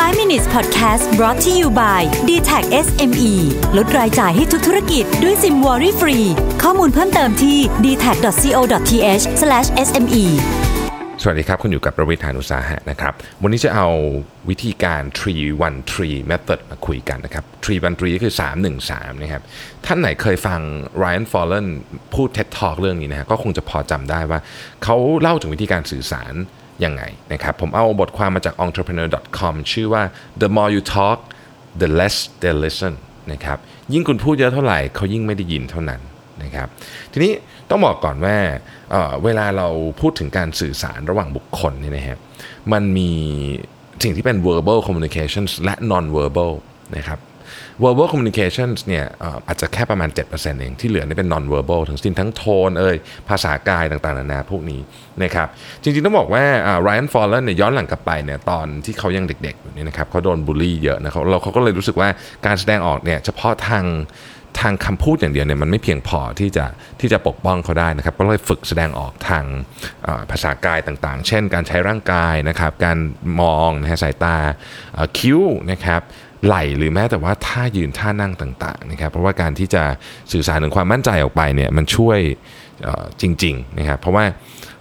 5 minutes podcast brought to you by d t a c SME ลดรายจ่ายให้ทุกธุรกิจด้วยซิมวอรี่ฟรี ข้อมูลเพิ่มเติมที่ d t a c c o t h s m e สวัสดีครับ คุณอยู่กับประวิทยานุสาหะนะครับ วันนี้จะเอาวิธีการ tree one tree method มาคุยกันนะครับ tree one tree ก็คือ 313 นะครับ ท่านไหนเคยฟัง Ryan Fallon พูด TED Talk เรื่องนี้นะฮะก็คงจะพอจำได้ว่า เขาเล่าถึงวิธีการสื่อสาร ยังไงนะครับ ผมเอาบทความมาจาก entrepreneur.com ชื่อว่า the more you talk the less they listen นะครับ ยิ่งคุณพูดเยอะเท่าไหร่เขายิ่งไม่ได้ยินเท่านั้นนะครับ ทีนี้ต้องบอกก่อนว่าเเวลาเราพูดถึงการสื่อสารระหว่างบุคคลเนี่ยนะฮะมันมีสิ่งที่เป็น verbal communications และ non verbal นะครับ verbal communications เนี่ยอาจจะแค่ประมาณ 7%เองที่เหลือเนี่ยเป็น non verbal ทั้งสิ้นทั้งโทนเอ่ยภาษากายต่างๆนานาพวกนี้นะครับจริงๆต้องบอกว่า Ryan Fallon เนี่ยย้อนหลังกลับไปเนี่ยตอนที่เขายังเด็กๆอยู่เนี่ยนะครับเขาโดนบูลลี่เยอะนะเราเขาก็เลยรู้สึกว่าการแสดงออกเนี่ยเฉพาะทางทางคำพูดอย่างเดียวเนี่ยมันไม่เพียงพอที่จะที่จะปกป้องเขาได้นะครับก็เลยฝึกแสดงออกทางภาษากายต่างๆ เช่น การใช้ร่างกายนะครับการมองนะฮะสายตาคิ้วนะครับ ไหลหรือแม้แต่ว่าท่ายืนท่านั่งต่างๆนะครับเพราะว่าการที่จะสื่อสารถึงความมั่นใจออกไปเนี่ยมันช่วยจริงๆนะครับเพราะว่า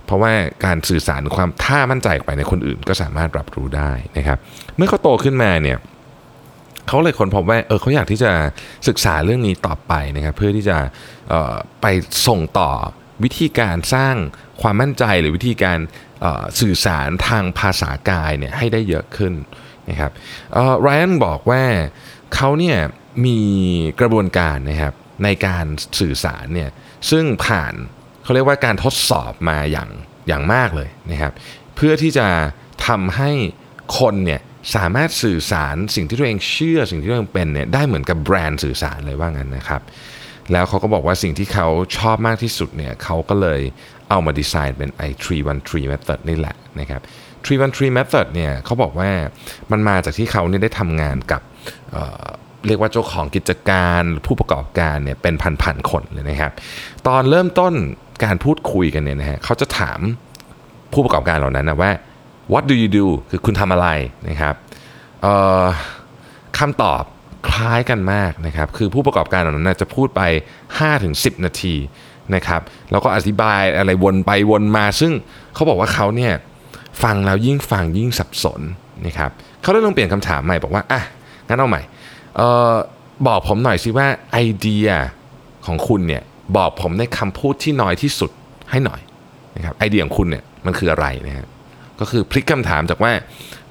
เพราะว่าการสื่อสารความท่ามั่นใจออกไปในคนอื่นก็สามารถรับรู้ได้นะครับเมื่อเขาโตขึ้นมาเนี่ยเขาเลยคนพบว่าเออเขาอยากที่จะศึกษาเรื่องนี้ต่อไปนะครับเพื่อที่จะไปส่งต่อวิธีการสร้างความมั่นใจหรือวิธีการสื่อสารทางภาษากายเนี่ยให้ได้เยอะขึ้น นะครับไรอันบอกว่าเขาเนี่ยมีกระบวนการนะครับในการสื่อสารเนี่ยซึ่งผ่านเขาเรียกว่าการทดสอบมาอย่างอย่างมากเลยนะครับ เพื่อที่จะทำให้คนเนี่ยสามารถสื่อสารสิ่งที่ตัวเองเชื่อสิ่งที่ตัวเองเป็นเนี่ยได้เหมือนกับแบรนด์สื่อสารเลยว่างั้นนะครับ แล้วเขาก็บอกว่าสิ่งที่เขาชอบมากที่สุดเนี่ยเขาก็เลยเอามาดีไซน์เป็นไอ้313 method นี่แหละนะครับ 313 method เนี่ยเขาบอกว่ามันมาจากที่เขาเนี่ยได้ทำงานกับเเรียกว่าเจ้าของกิจการผู้ประกอบการเนี่ยเป็นพันๆคนเลยนะครับ ตอนเริ่มต้นการพูดคุยกันเนี่ยนะฮะเขาจะถามผู้ประกอบการเหล่านั้นนะว่า what do you do คือคุณทำอะไรนะครับคำตอบคล้ายกันมากนะครับ คือผู้ประกอบการเหล่านั้นนะจะพูดไป 5-10 นาทีนะครับ แล้วก็อธิบายอะไรวนไปวนมา ซึ่งเขาบอกว่าเขาเนี่ย ฟังแล้วยิ่งฟังยิ่งสับสนนะครับเขาเลยลองเปลี่ยนคำถามใหม่บอกว่าอะงั้นเอาใหม่เออบอกผมหน่อยสิว่าไอเดียของคุณเนี่ยบอกผมในคำพูดที่น้อยที่สุดให้หน่อยนะครับไอเดียของคุณเนี่ยมันคืออะไรนะฮะก็คือพลิกคำถามจากว่า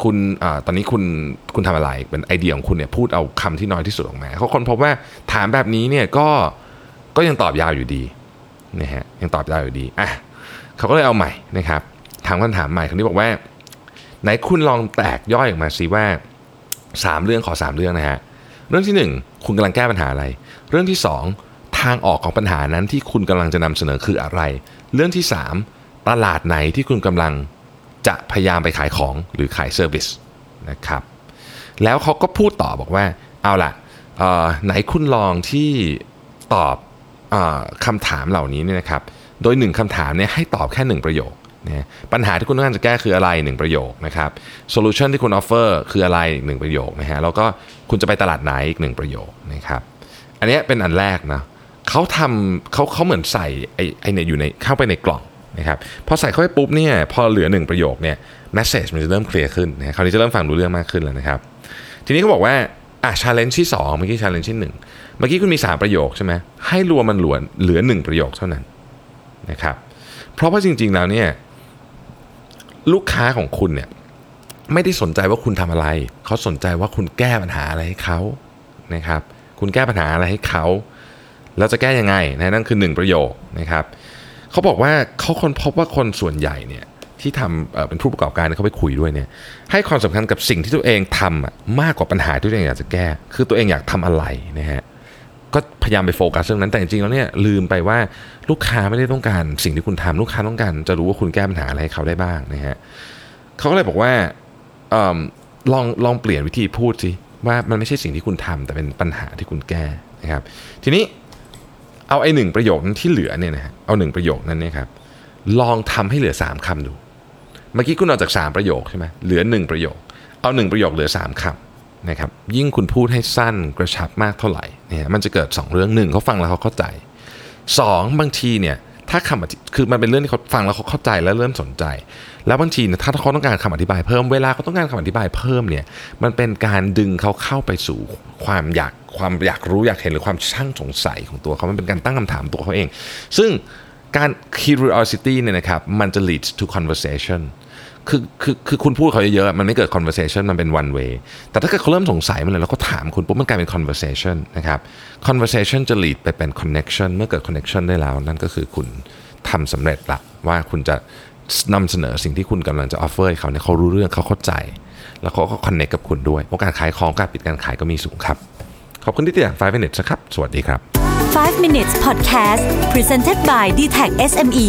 คุณอตอนนี้คุณคุณทำอะไรเป็นไอเดียของคุณเนี่ยพูดเอาคำที่น้อยที่สุดออกมาเขาคนพบว่าถามแบบนี้เนี่ยก็ก็ยังตอบยาวอยู่ดีนะฮะยังตอบยาวอยู่ดีอะเขาก็เลยเอาใหม่นะครับ ถามคำถามใหม่คราวนี้บอกว่า ไหนคุณลองแตกย่อยออกมาสิว่าสามเรื่องขอสามเรื่องนะฮะเรื่องที่หนึ่งคุณกำลังแก้ปัญหาอะไร เรื่องที่สองทางออกของปัญหานั้นที่คุณกำลังจะนำเสนอคืออะไร เรื่องที่สามตลาดไหนที่คุณกำลังจะพยายามไปขายของหรือขายเซอร์วิสนะครับแล้วเขาก็พูดต่อบอกว่าเอาล่ะไหนคุณลองที่ตอบอคำถามเหล่านี้เนี่ยนะครับ โดยหนึ่งคำถามเนี่ยให้ตอบแค่หนึ่งประโยค นะปัญหาที่คุณต้องการจะแก้คืออะไรหนึ่งประโยคนะครับ solution ที่คุณ offer คืออะไรหนึ่งประโยคนะฮะแล้วก็คุณจะไปตลาดไหนอีกหนึ่งประโยคนะครับอันนี้เป็นอันแรกนะเขาทำเขาเขาเหมือนใส่ไอ้ไอ้เนี่ยอยู่ในเข้าไปในกล่องนะครับพอใส่เข้าไปปุ๊บเนี่ยพอเหลือหนึ่งประโยคเนี่ย message มันจะเริ่ม clear ขึ้นนะคราวนี้จะเริ่มฟังรู้เรื่องมากขึ้นแล้วนะครับทีนี้เขาบอกว่าอะ challenge ที่ 2 เมื่อกี้ challenge ที่ 1 เมื่อกี้คุณมี 3 ประโยคใช่ไหมให้รวมมันเหลือเหลือ 1 ประโยคเท่านั้นนะครับเพราะว่าจริงๆแล้วเนี่ย ลูกค้าของคุณเนี่ยไม่ได้สนใจว่าคุณทำอะไร เขาสนใจว่าคุณแก้ปัญหาอะไรให้เขานะครับ คุณแก้ปัญหาอะไรให้เขาแล้วจะแก้ยังไงนะนั่นคือ1ประโยคนะครับเขาบอกว่าเขาคนพบว่าคนส่วนใหญ่เนี่ยที่ทำเป็นผู้ประกอบการเขาไปคุยด้วยเนี่ยให้ความสำคัญกับสิ่งที่ตัวเองทำมากกว่าปัญหาที่ตัวเองอยากจะแก้ คือตัวเองอยากทำอะไรนะฮะ ก็พยายามไปโฟกัสเรื่องนั้นแต่จริงๆแล้วเนี่ยลืมไปว่าลูกค้าไม่ได้ต้องการ สิ่งที่คุณทำลูกค้าต้องการ จะรู้ว่าคุณแก้ปัญหาอะไรให้เขาได้บ้างนะฮะเขาก็เลยบอกว่าเอลองลองเปลี่ยนวิธีพูดสิว่ามันไม่ใช่สิ่งที่คุณทำแต่เป็นปัญหาที่คุณแก้นะครับ ทีนี้เอาไอ้หนึ่งประโยคนั้นที่เหลือเนี่ยนะฮะเอาหนึ่งประโยคนั้นเนี่ยครับลองทำให้เหลือ 3คำดู เมื่อกี้คุณเอาจาก 3 ประโยคใช่ไหมเหลือ 1 ประโยค เอาหนึ่งประโยคเหลือ 3คำ นะครับยิ่งคุณพูดให้สั้นกระชับมากเท่าไหร่เนี่ยมันจะเกิด 2 เรื่องหนึ่งเขาฟังแล้วเขาเข้าใจ 2 บางทีเนี่ยถ้าคำอธิคือมันเป็นเรื่องที่เขาฟังแล้วเขาเข้าใจและเริ่มสนใจ แล้วบางทีเนี่ยถ้าเขาต้องการคำอธิบายเพิ่มเวลาเขาต้องการคำอธิบายเพิ่มเนี่ยมันเป็นการดึงเขาเข้าไปสู่ความอยากความอยากรู้อยากเห็นหรือความช่างสงสัยของตัวเขามันเป็นการตั้งคำถามตัวเขาเอง ซึ่งการ curiosity เนี่ยนะครับมันจะ lead to conversation คือคือคือคุณพูดเขาเยอะๆมันไม่เกิด conversation มันเป็น one way แต่ถ้าเกิดเขาเริ่มสงสัยมันเลยแล้วก็ถามคุณปุ๊บมันกลายเป็น conversation นะครับ conversation จะ lead ไปเป็น connection เมื่อเกิด connection ได้แล้ว นั่นก็คือคุณทำสำเร็จละว่าคุณจะนำเสนอสิ่งที่คุณกำลังจะ offer ให้เขาเนี่ยเขารู้เรื่องเขาเข้าใจ แล้วเขาก็ connect กับคุณด้วยโอกาสขายของการปิดการขายก็มีสูงครับ ขอบคุณที่ติดตาม5 minutes นะครับ สวัสดีครับ5 minutes podcast presented by d t e c h SME